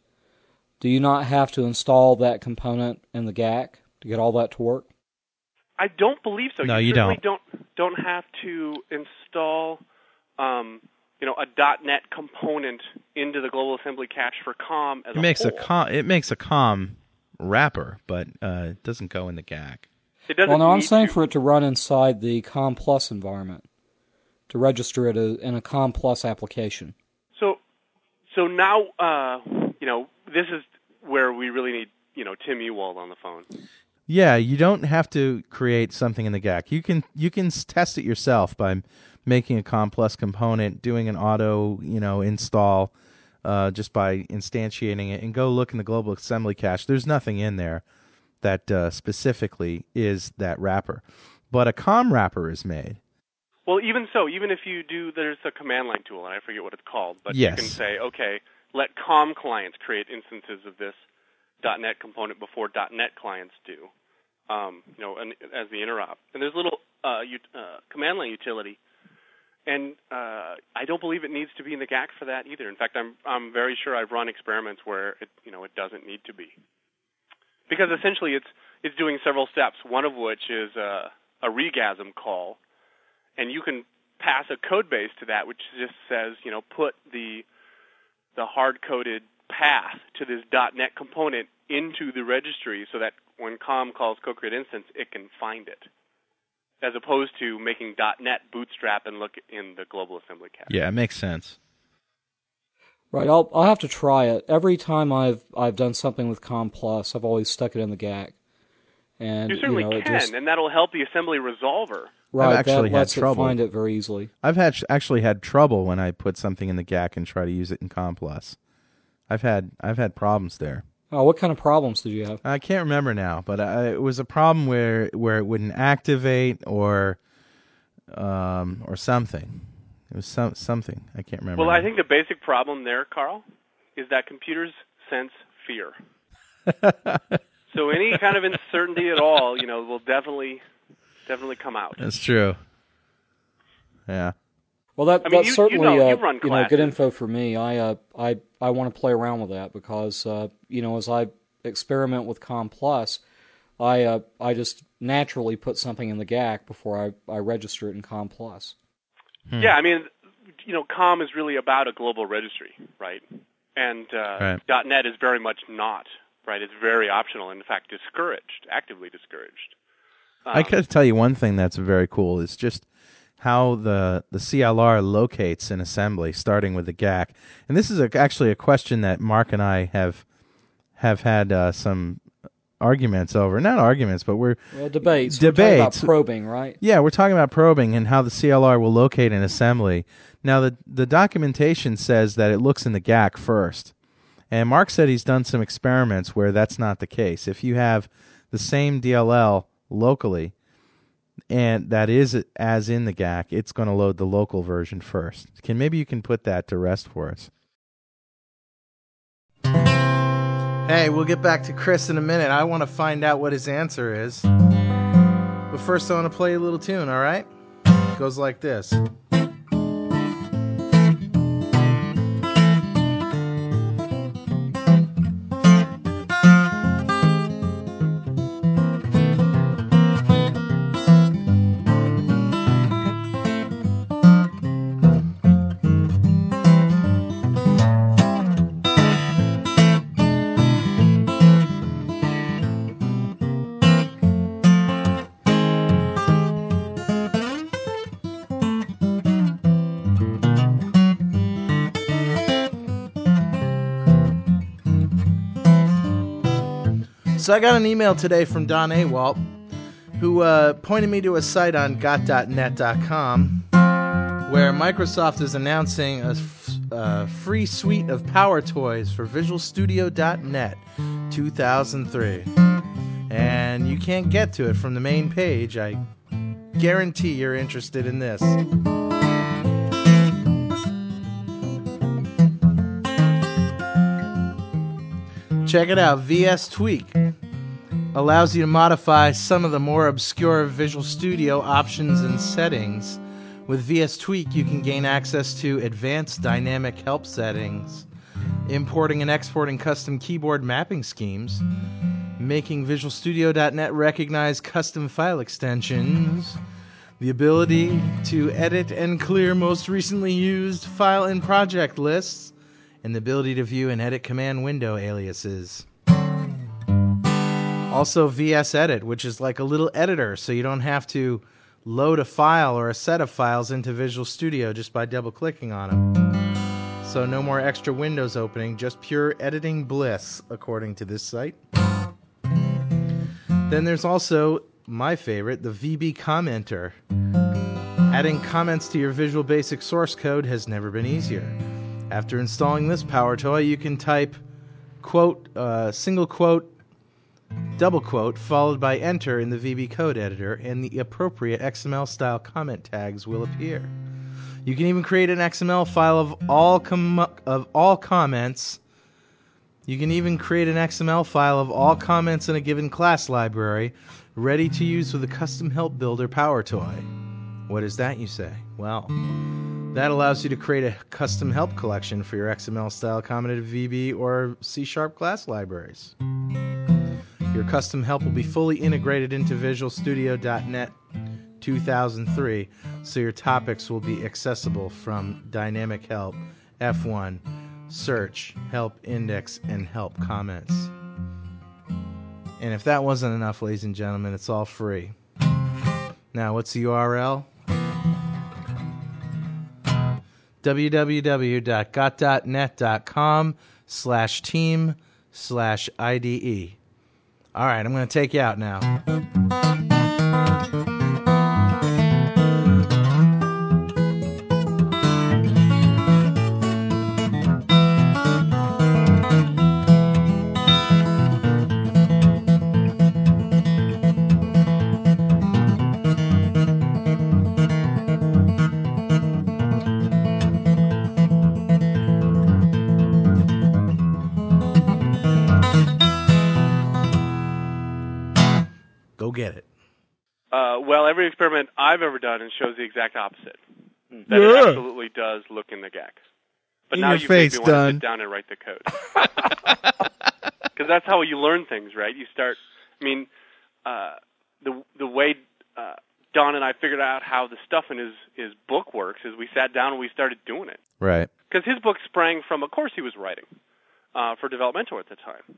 Do you not have to install that component in the GAC to get all that to work? I don't believe so. No, you, you don't. don't. Don't have to install, um, you know, a .NET component into the global assembly cache for COM as it makes a, a COM. It makes a COM wrapper, but uh, it doesn't go in the GAC. It doesn't. Well, no, I'm saying to. for it to run inside the COM Plus environment, to register it in a COM Plus application. So, so now, uh, you know, this is where we really need, you know, Tim Ewald on the phone. Yeah, you don't have to create something in the GAC. You can you can test it yourself by making a COM Plus component, doing an auto, you know, install uh, just by instantiating it, and go look in the global assembly cache. There's nothing in there that uh, specifically is that wrapper, but a COM wrapper is made. Well, even so, even if you do, there's a command line tool, and I forget what it's called, but yes. you can say, okay, let COM clients create instances of this .NET component before .NET clients do, um, you know, and, as the interop. And there's a little uh, uh, command line utility, and uh, I don't believe it needs to be in the GAC for that either. In fact, I'm I'm very sure I've run experiments where it you know it doesn't need to be, because essentially it's it's doing several steps. One of which is a, a regasm call, and you can pass a code base to that, which just says you know put the the hard coded path to this .NET component into the registry so that when COM calls co-create instance, it can find it, as opposed to making .NET bootstrap and look in the global assembly cache. Yeah, it makes sense. Right, I'll I'll have to try it. Every time I've I've done something with Com Plus, I've always stuck it in the GAC. And you certainly you know, can, just, and that'll help the assembly resolver. Right, I've actually that lets had trouble. it find it very easily. I've had actually had trouble when I put something in the GAC and try to use it in COM Plus. I've had I've had problems there. Oh, what kind of problems did you have? I can't remember now, but I, it was a problem where where it wouldn't activate or um, or something. It was some something I can't remember. Well, now. I think the basic problem there, Carl, is that computers sense fear. so any kind of uncertainty at all, you know, will definitely definitely come out. That's true. Yeah. Well, that I mean, that's you- you certainly know- uh, you run know good info for me. I uh, I I want to play around with that because uh, you know as I experiment with Com Plus, I uh, I just naturally put something in the GAC before I, I register it in Com Plus. Hmm. Yeah, I mean, you know, COM is really about a global registry, right? And uh, Right. .NET is very much not, right? It's very optional, and in fact, discouraged, actively discouraged. I Um, could tell you one thing that's very cool is just how the the CLR locates an assembly, starting with the GAC. And this is a, actually a question that Mark and I have have had uh, some arguments over. Not arguments, but we're Well, debates. We're Debates. about probing, right? yeah, we're talking about probing and how the CLR will locate an assembly. Now, the the documentation says that it looks in the GAC first, and Mark said he's done some experiments where that's not the case. If you have the same DLL locally, and that is as in the GAC, it's going to load the local version first. Can maybe you can put that to rest for us? Hey, we'll get back to Chris in a minute. I want to find out what his answer is. But first, I want to play a little tune, all right? It goes like this. So I got an email today from Don Awalt, who uh, pointed me to a site on gotdotnet.com where Microsoft is announcing a f- uh, free suite of power toys for Visual Studio.net 2003. And you can't get to it from the main page. I guarantee you're interested in this. Check it out. VS Tweak allows you to modify some of the more obscure Visual Studio options and settings. With VS Tweak, you can gain access to advanced dynamic help settings, importing and exporting custom keyboard mapping schemes, making Visual Studio.net recognize custom file extensions, the ability to edit and clear most recently used file and project lists, and the ability to view and edit command window aliases. Also, VS Edit, which is like a little editor, so you don't have to load a file or a set of files into Visual Studio just by double clicking on them. So, no more extra windows opening, just pure editing bliss, according to this site. Then there's also my favorite, the VB Commenter. Adding comments to your Visual Basic source code has never been easier. After installing this power toy, you can type quote, uh, single quote, double quote, followed by enter in the VB code editor, and the appropriate XML style comment tags will appear. You can even create an XML file of all com- of all comments. You can even create an XML file of all comments in a given class library, ready to use with a custom help builder power toy. What is that, you say? Well, that allows you to create a custom help collection for your XML style commented VB or C Sharp class libraries. Your custom help will be fully integrated into Visual Studio.net 2003, so your topics will be accessible from Dynamic Help, F1, Search, Help Index, and Help Contents. And if that wasn't enough, ladies and gentlemen, it's all free. Now, what's the URL? www.gotdotnet.com slash team slash IDE. All right, I'm going to take you out now. Well, every experiment I've ever done it shows the exact opposite. That it absolutely does look in the GAC. But In now your you face, make me want to sit down and write the code. Because that's how you learn things, right? You start. I mean, uh, the the way uh, Don and I figured out how the stuff in his his book works is we sat down and we started doing it. Right. Because his book sprang from a course he was writing uh, for DevelopMentor at the time,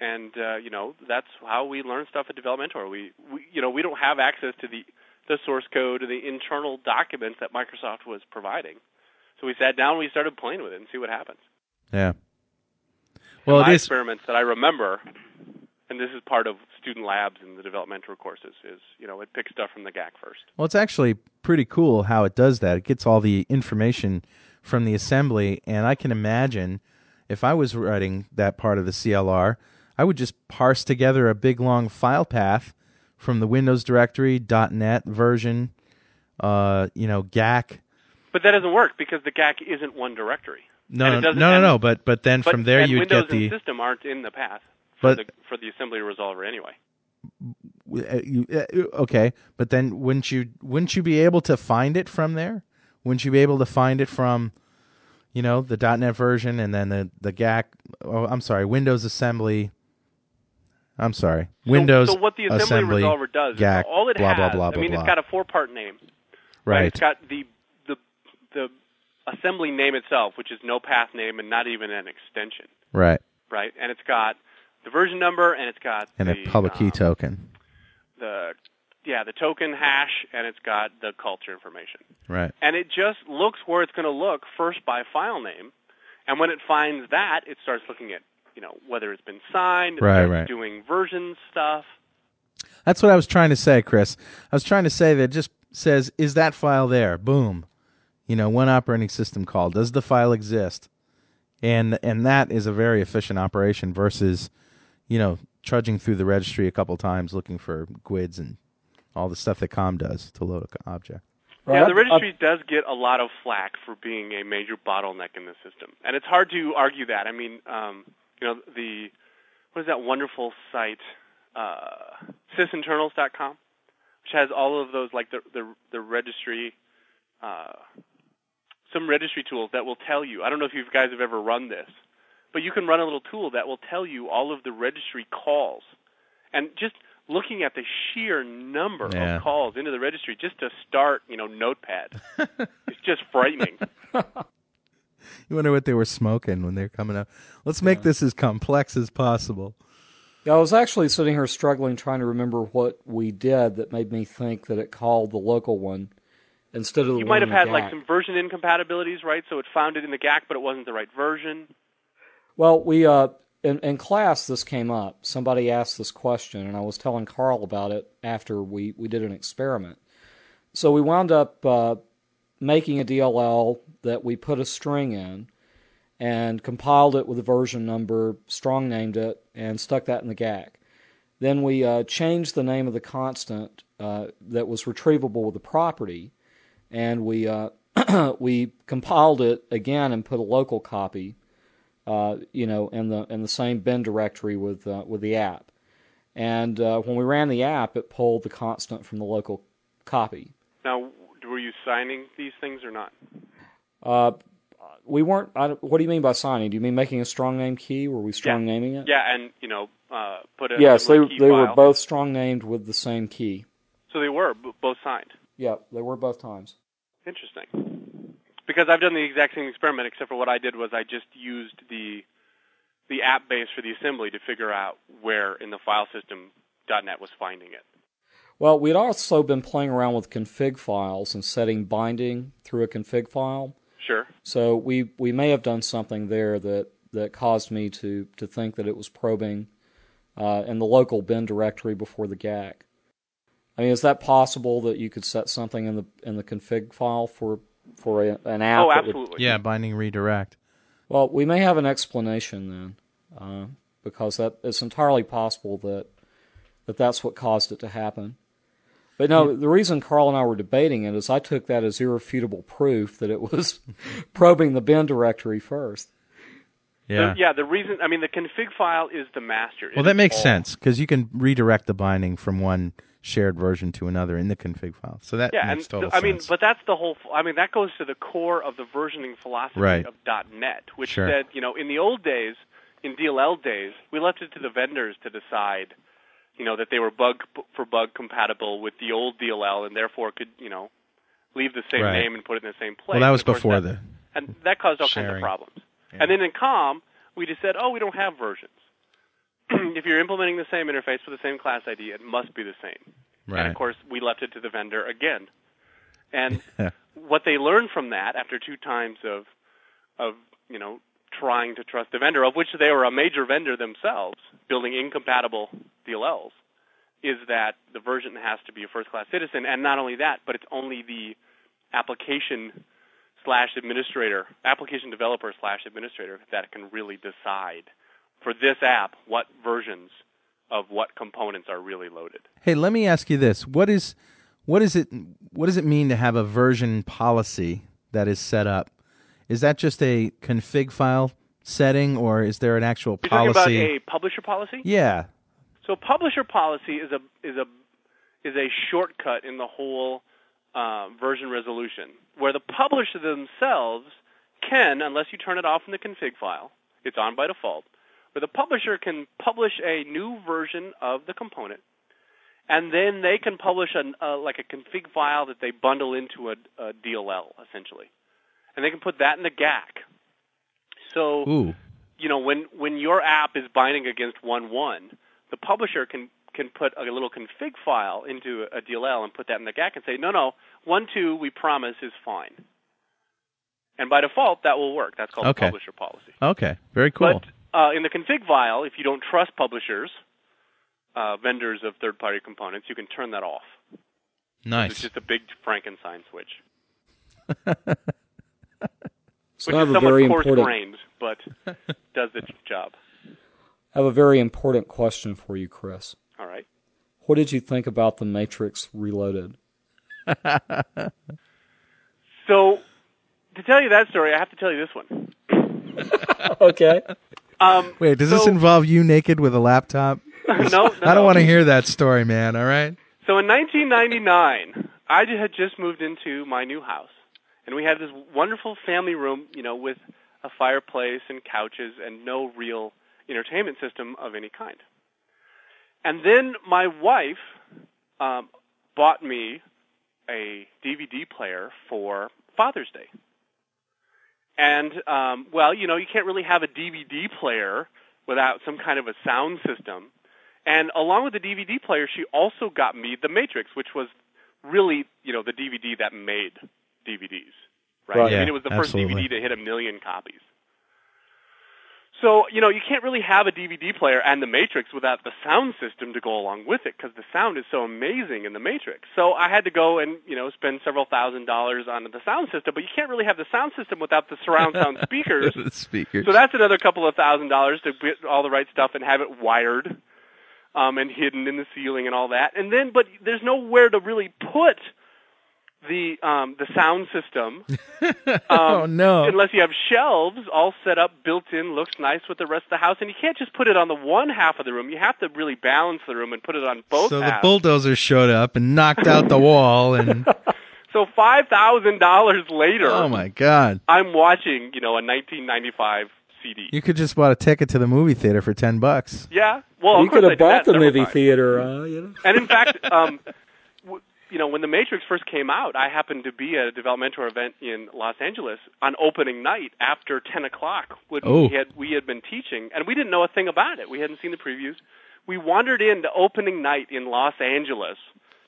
and uh, you know that's how we learn stuff at Developmentor. We, we you know we don't have access to the the source code or the internal documents that Microsoft was providing, so we sat down and we started playing with it and see what happens. Yeah. Well, my experiments that I remember, and this is part of student labs in the DevelopMentor courses, is you know it picks stuff from the GAC first. Well, it's actually pretty cool how it does that. It gets all the information from the assembly, and I can imagine if I was writing that part of the CLR, I would just parse together a big long file path from the Windows directory .NET version, uh, you know, GAC. But that doesn't work because the GAC isn't one directory. No, no, no, no. But but then from there you get the and system aren't in the path for But- the for the assembly resolver anyway. uh, uh, okay. But then wouldn't you wouldn't you be able to find it from there? Wouldn't you be able to find it from, you know, the .NET version and then the the GAC? Oh, I'm sorry, Windows Assembly. I'm sorry, Windows So, what the assembly, Assembly resolver does GAC, is all it blah, has. blah, blah, I mean, it's got a four-part name. right. It's got the the the assembly name itself, which is no path name and not even an extension, right, right? And it's got the version number and it's got and the a public key um, token. the yeah the token hash and it's got the culture information. Right. And it just looks where it's going to look first by file name, and when it finds that, it starts looking at you know whether it's been signed, Right, right. doing version stuff. That's what I was trying to say, Chris. I was trying to say that it just says, is that file there? Boom. You know, one operating system call. Does the file exist? And and that is a very efficient operation versus, you know, trudging through the registry a couple times looking for GUIDs and all the stuff that COM does to load an object. Yeah, the registry does get a lot of flack for being a major bottleneck in the system, and it's hard to argue that. I mean, um, you know, the what is that wonderful site, uh, sysinternals.com, which has all of those like the the, the registry, uh, some registry tools that will tell you. I don't know if you guys have ever run this, but you can run a little tool that will tell you all of the registry calls, and just looking at the sheer number Yeah. of calls into the registry just to start, you know, Notepad, it's just frightening. You wonder what they were smoking when they were coming up. Let's make this as complex as possible. Yeah, I was actually sitting here struggling trying to remember what we did that made me think that it called the local one instead of the You one might have in the had like some version incompatibilities, right? So it found it in the GAC, but it wasn't the right version. Well, we uh, in, in class this came up. Somebody asked this question, and I was telling Carl about it after we, we did an experiment. So we wound up uh, making a DLL that we put a string in and compiled it with a version number, strong named it, and stuck that in the GAC. Then we uh, changed the name of the constant uh, that was retrievable with the property, and we uh, we compiled it again and put a local copy uh, you know, in the in the same bin directory with uh, with the app. And uh, when we ran the app, it pulled the constant from the local copy. Now, were you signing these things or not? Uh, we weren't. I, what do you mean by signing? Do you mean making a strong name key? Were we strong naming it? Yeah, and you know, uh, put a Yes, they they were both strong named with the same key. So they were b- both signed. Yeah, they were both times. Interesting. Because I've done the exact same experiment, except for what I did was I just used the the app base for the assembly to figure out where in the file system .NET was finding it. Well, we'd also been playing around with config files and setting binding through a config file. Sure. So we we may have done something there that that caused me to to think that it was probing uh, in the local bin directory before the GAC. I mean, is that possible that you could set something in the in the config file for for a, an app? Oh, that would- absolutely. Yeah, binding redirect. well, we may have an explanation then, uh, because that it's entirely possible that that that's what caused it to happen. But no, the reason Carl and I were debating it is I took that as irrefutable proof that it was probing the bin directory first. Yeah. The, yeah. The reason, I mean, the config file is the master. Well, that makes all- sense because you can redirect the binding from one shared version to another in the config file. So that Yeah, makes and total th- I mean, sense. but that's the whole. I mean, that goes to the core of the versioning philosophy Right. of .NET, which Sure. said, you know, in the old days, in DLL days, we left it to the vendors to decide, you know, that they were bug for bug compatible with the old DLL, and therefore could, you know, leave the same Right. name and put it in the same place. well, that was before that, the. and that caused all kinds of problems. Yeah. And then in COM, we just said, oh, we don't have versions. if you're implementing the same interface with the same class ID, it must be the same. Right. And of course, we left it to the vendor again. And what they learned from that after two times of, of you know, trying to trust the vendor, of which they were a major vendor themselves, building incompatible DLLs, is that the version has to be a first-class citizen, and not only that, but it's only the application slash administrator, application developer slash administrator that can really decide for this app what versions of what components are really loaded. Hey, let me ask you this: what is what is it what does it mean to have a version policy that is set up? Is that just a config file setting, or is there an actual You're policy? talking about a publisher policy? yeah. So publisher policy is a is a is a shortcut in the whole uh, version resolution, where the publisher themselves can, unless you turn it off in the config file, it's on by default, where the publisher can publish a new version of the component, and then they can publish an, uh, like a config file that they bundle into a, a DLL essentially, and they can put that in the GAC. So Ooh. you know when when your app is binding against one one, the publisher can can put a little config file into a DLL and put that in the GAC and say, no, no, one two we promise is fine. And by default, that will work. That's called Okay. publisher policy. Okay. Very cool. But uh, in the config file, if you don't trust publishers, uh, vendors of third-party components, you can turn that off. Nice. It's just a big Frankenstein switch, So which I have is a very somewhat important coarse-grained, but does the job. I have a very important question for you, Chris. All right. What did you think about the Matrix Reloaded? So, to tell you that story, I have to tell you this one. okay. Um, Wait, does this involve you naked with a laptop? no, no, I don't want to hear that story, man. All right. So in 1999, I had just moved into my new house, and we had this wonderful family room, you know, with a fireplace and couches and no real entertainment system of any kind. And then my wife um, bought me a DVD player for Father's Day. And um, well, you know, you can't really have a DVD player without some kind of a sound system. And along with the DVD player, she also got me The Matrix, which was really, you know, the DVD that made DVDs. Right? Right. I mean, it was the first. DVD to hit a million copies. So, you know, you can't really have a DVD player and The Matrix without the sound system to go along with it because the sound is so amazing in The Matrix. So I had to go and, you know, spend several thousand dollars on the sound system, but you can't really have the sound system without the surround sound speakers. speakers. So that's another couple of thousand dollars to get all the right stuff and have it wired um, and hidden in the ceiling and all that. And then, but there's nowhere to really put the um, the sound system. Um, oh no. Unless you have shelves all set up, built in, looks nice with the rest of the house, and you can't just put it on the one half of the room. You have to really balance the room and put it on both so the bulldozer showed up and knocked out the wall, and so five thousand dollars later, oh my god, I'm watching, you know, a 1995 CD. you could just bought a ticket to the movie theater for ten bucks. yeah, well, you could have bought the movie times. theater, uh, you know. And in fact, um, w- you know, when The Matrix first came out, I happened to be at a DevelopMentor event in Los Angeles on opening night after 10 o'clock when Oh. we had we had been teaching, and we didn't know a thing about it. We hadn't seen the previews. We wandered into opening night in Los Angeles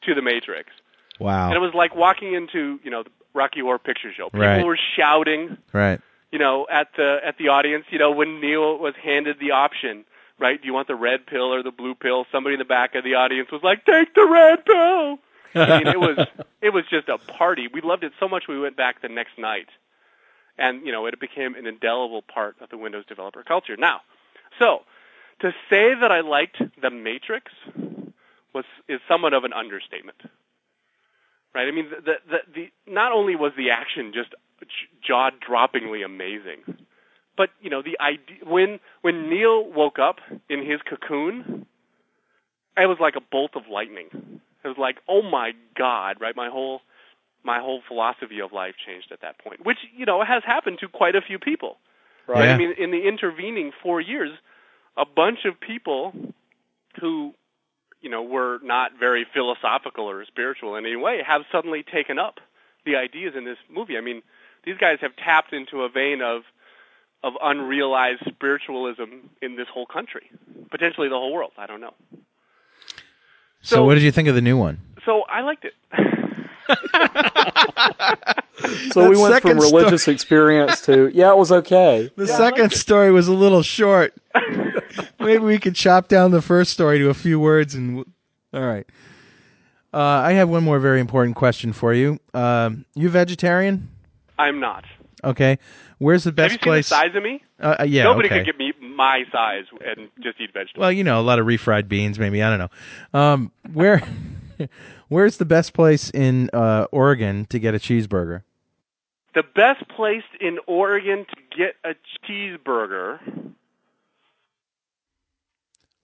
to The Matrix, Wow. and it was like walking into you know the Rocky Horror Picture Show. People Right. were shouting, right. you know, at the at the audience, you know, when Neo was handed the option, right? Do you want the red pill or the blue pill? Somebody in the back of the audience was like, "Take the red pill." I mean, it was it was just a party. We loved it so much we went back the next night, and you know, it became an indelible part of the Windows developer culture. Now, so to say that I liked the Matrix was is somewhat of an understatement right? I mean, the, the, the, the not only was the action just jaw droppingly amazing, but you know the idea when when Neo woke up in his cocoon, it was like a bolt of lightning. It was like, oh my god, right? My whole my whole philosophy of life changed at that point, which you know has happened to quite a few people. Right? Yeah. I mean, in the intervening four years, a bunch of people who you know, were not very philosophical or spiritual in any way, have suddenly taken up the ideas in this movie. I mean, these guys have tapped into a vein of of unrealized spiritualism in this whole country, potentially the whole world. I don't know. So, So- what did you think of the new one? So I liked it. So we went from religious experience to yeah, it was okay. The Yeah, second story was a little short. Maybe we could chop down the first story to a few words and. w- All right. Uh, I have one more very important question for you. Um, you vegetarian? I'm not. Okay, where's the Have best you seen place? the size of me? Uh, uh, yeah, Nobody okay. could give me my size and just eat vegetables. Well, you know, a lot of refried beans, maybe. I don't know. Um, where, where's the best place in uh, Oregon to get a cheeseburger? the best place in Oregon to get a cheeseburger.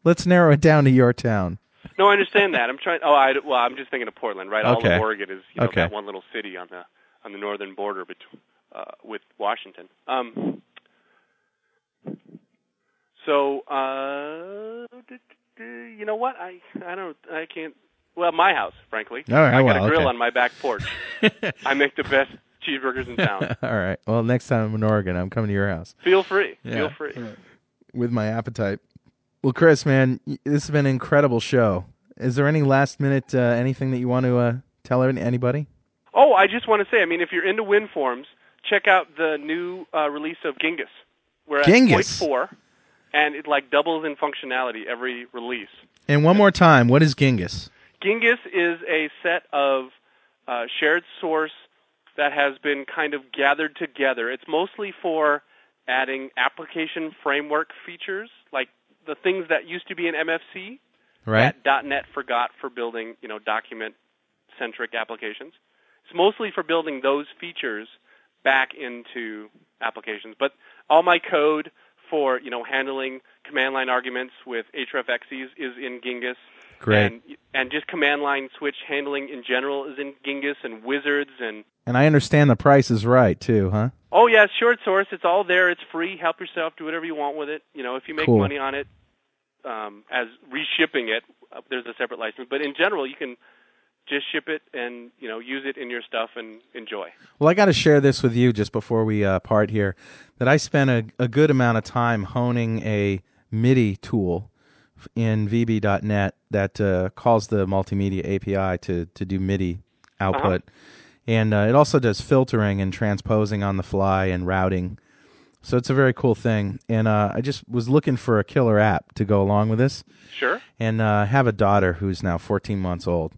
Let's narrow it down to your town. No, I understand that. I'm trying. Oh, I well, I'm just thinking of Portland, right? All of Oregon is you know Okay. that one little city on the on the northern border between uh, with Washington. Um. So, uh, d- d- d- you know what? I I don't I can't. Well, my house, frankly. All right, I got well, a grill okay. on my back porch. I make the best cheeseburgers in town. All right. Well, next time I'm in Oregon, I'm coming to your house Feel free. Yeah. Feel free. with my appetite. Well, Chris, man, this has been an incredible show. Is there any last minute uh, anything that you want to uh, tell anybody? Oh, I just want to say, I mean, if you're into WinForms, check out the new uh, release of Genghis. We're at Genghis? point four, and it like doubles in functionality every release. And one more time, what is Genghis? Genghis is a set of uh, shared source that has been kind of gathered together. It's mostly for adding application framework features, like the things that used to be in MFC Right. that .NET forgot for building, you know, document-centric applications. It's mostly for building those features back into applications. But all my code for, you know, handling command line arguments with HREF-EXEs is in Genghis. Great. And, and just command line switch handling in general is in Genghis and wizards and And I understand the price is right too, huh? Oh yeah, shared source. It's all there. It's free. Help yourself. Do whatever you want with it. You know, if you make Cool. money on it, um, as reshipping it, uh, there's a separate license. But in general, you can just ship it and you know use it in your stuff and enjoy. Well, I got to share this with you just before we uh, part here. That I spent a, a good amount of time honing a MIDI tool in VB.net that uh, calls the multimedia API to to do MIDI output, and uh, it also does filtering and transposing on the fly and routing. So it's a very cool thing. And uh, I just was looking for a killer app to go along with this, Sure. and uh, have a daughter who's now 14 months old.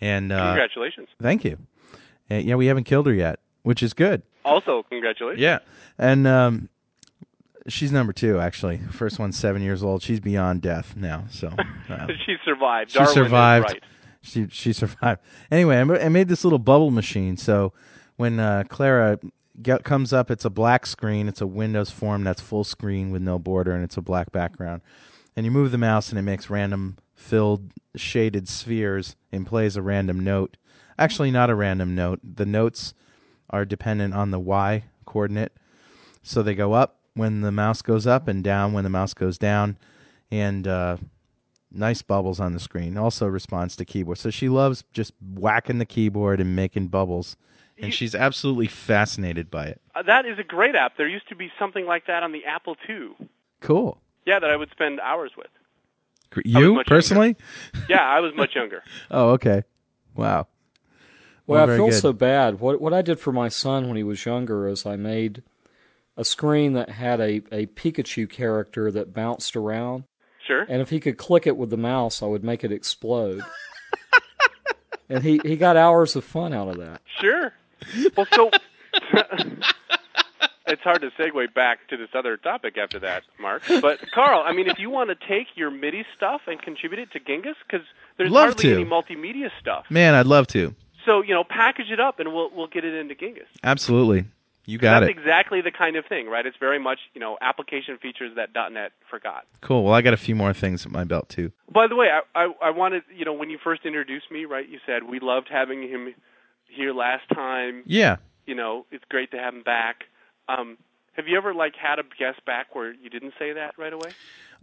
And uh, Congratulations. Thank you. Uh, yeah, we haven't killed her yet, which is good. Also, congratulations. Yeah, and um, she's number two actually. First one's seven years old. She's beyond death now, so uh, she survived. she Darwin is survived. right. She she survived. Anyway, I I made this little bubble machine. So when uh, Clara get, comes up, it's a black screen. It's a Windows form that's full screen with no border, and it's a black background. And you move the mouse, and it makes random filled shaded spheres and plays a random note. Actually, not a random note. The notes are dependent on the y coordinate. So they go up when the mouse goes up and down when the mouse goes down. And uh, nice bubbles on the screen. Also responds to keyboard. So she loves just whacking the keyboard and making bubbles. And You- she's absolutely fascinated by it. Uh, that is a great app. There used to be something like that on the Apple II. Cool. Yeah, that I would spend hours with. Gr- was You much personally? Yeah, I was much younger. Oh, okay. Wow. Well, I feel good. so bad. What what I did for my son when he was younger is I made a screen that had a, a Pikachu character that bounced around, Sure. and if he could click it with the mouse, I would make it explode. and he, he got hours of fun out of that. Sure. Well, so it's hard to segue back to this other topic after that, Mark. But Carl, I mean, if you want to take your MIDI stuff and contribute it to Genghis, because there's Love hardly to. any multimedia stuff. Man, I'd love to. So you know, package it up and we'll we'll get it into Genghis. Absolutely. You got That's it. That's exactly the kind of thing, right? It's very much you know application features that .NET forgot. Cool. Well, I got a few more things at my belt, too. By the way, I, I I wanted you know when you first introduced me, right? You said we loved having him here last time. Yeah. you know, it's great to have him back. Um, have you ever like had a guest back where you didn't say that right away?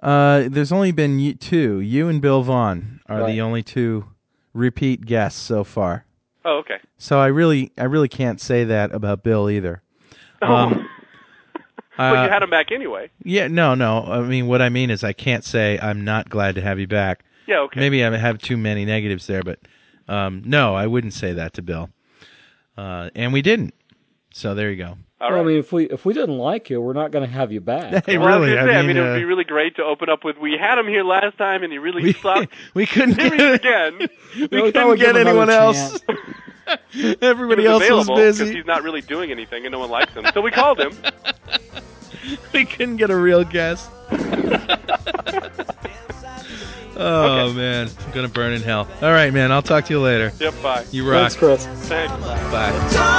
Uh, there's only been two. You and Bill Vaughn are Right. the only two repeat guests so far. Oh, okay. So I really, I really can't say that about Bill either. Um, But uh, you had him back anyway. Yeah, no, no. I mean, what I mean is, I can't say I'm not glad to have you back. Yeah, okay. Maybe I have too many negatives there, but um, no, I wouldn't say that to Bill. Uh, and we didn't. So there you go. All well, right. I mean, if we if we didn't like you, we're not going to have you back. Hey, well, I was really? gonna say, I mean, it uh, would be really great to open up with, "We had him here last time, and he really we, sucked. we couldn't Here he is get again." we we thought couldn't get anyone else. chance. Everybody was else was available because busy. he's not really doing anything and no one likes him. So we called him. we couldn't get a real guest. Oh okay. man, I'm gonna burn in hell. All right, man. I'll talk to you later. Yep. Bye. You rock. Thanks, Chris. Thanks. Bye. Bye.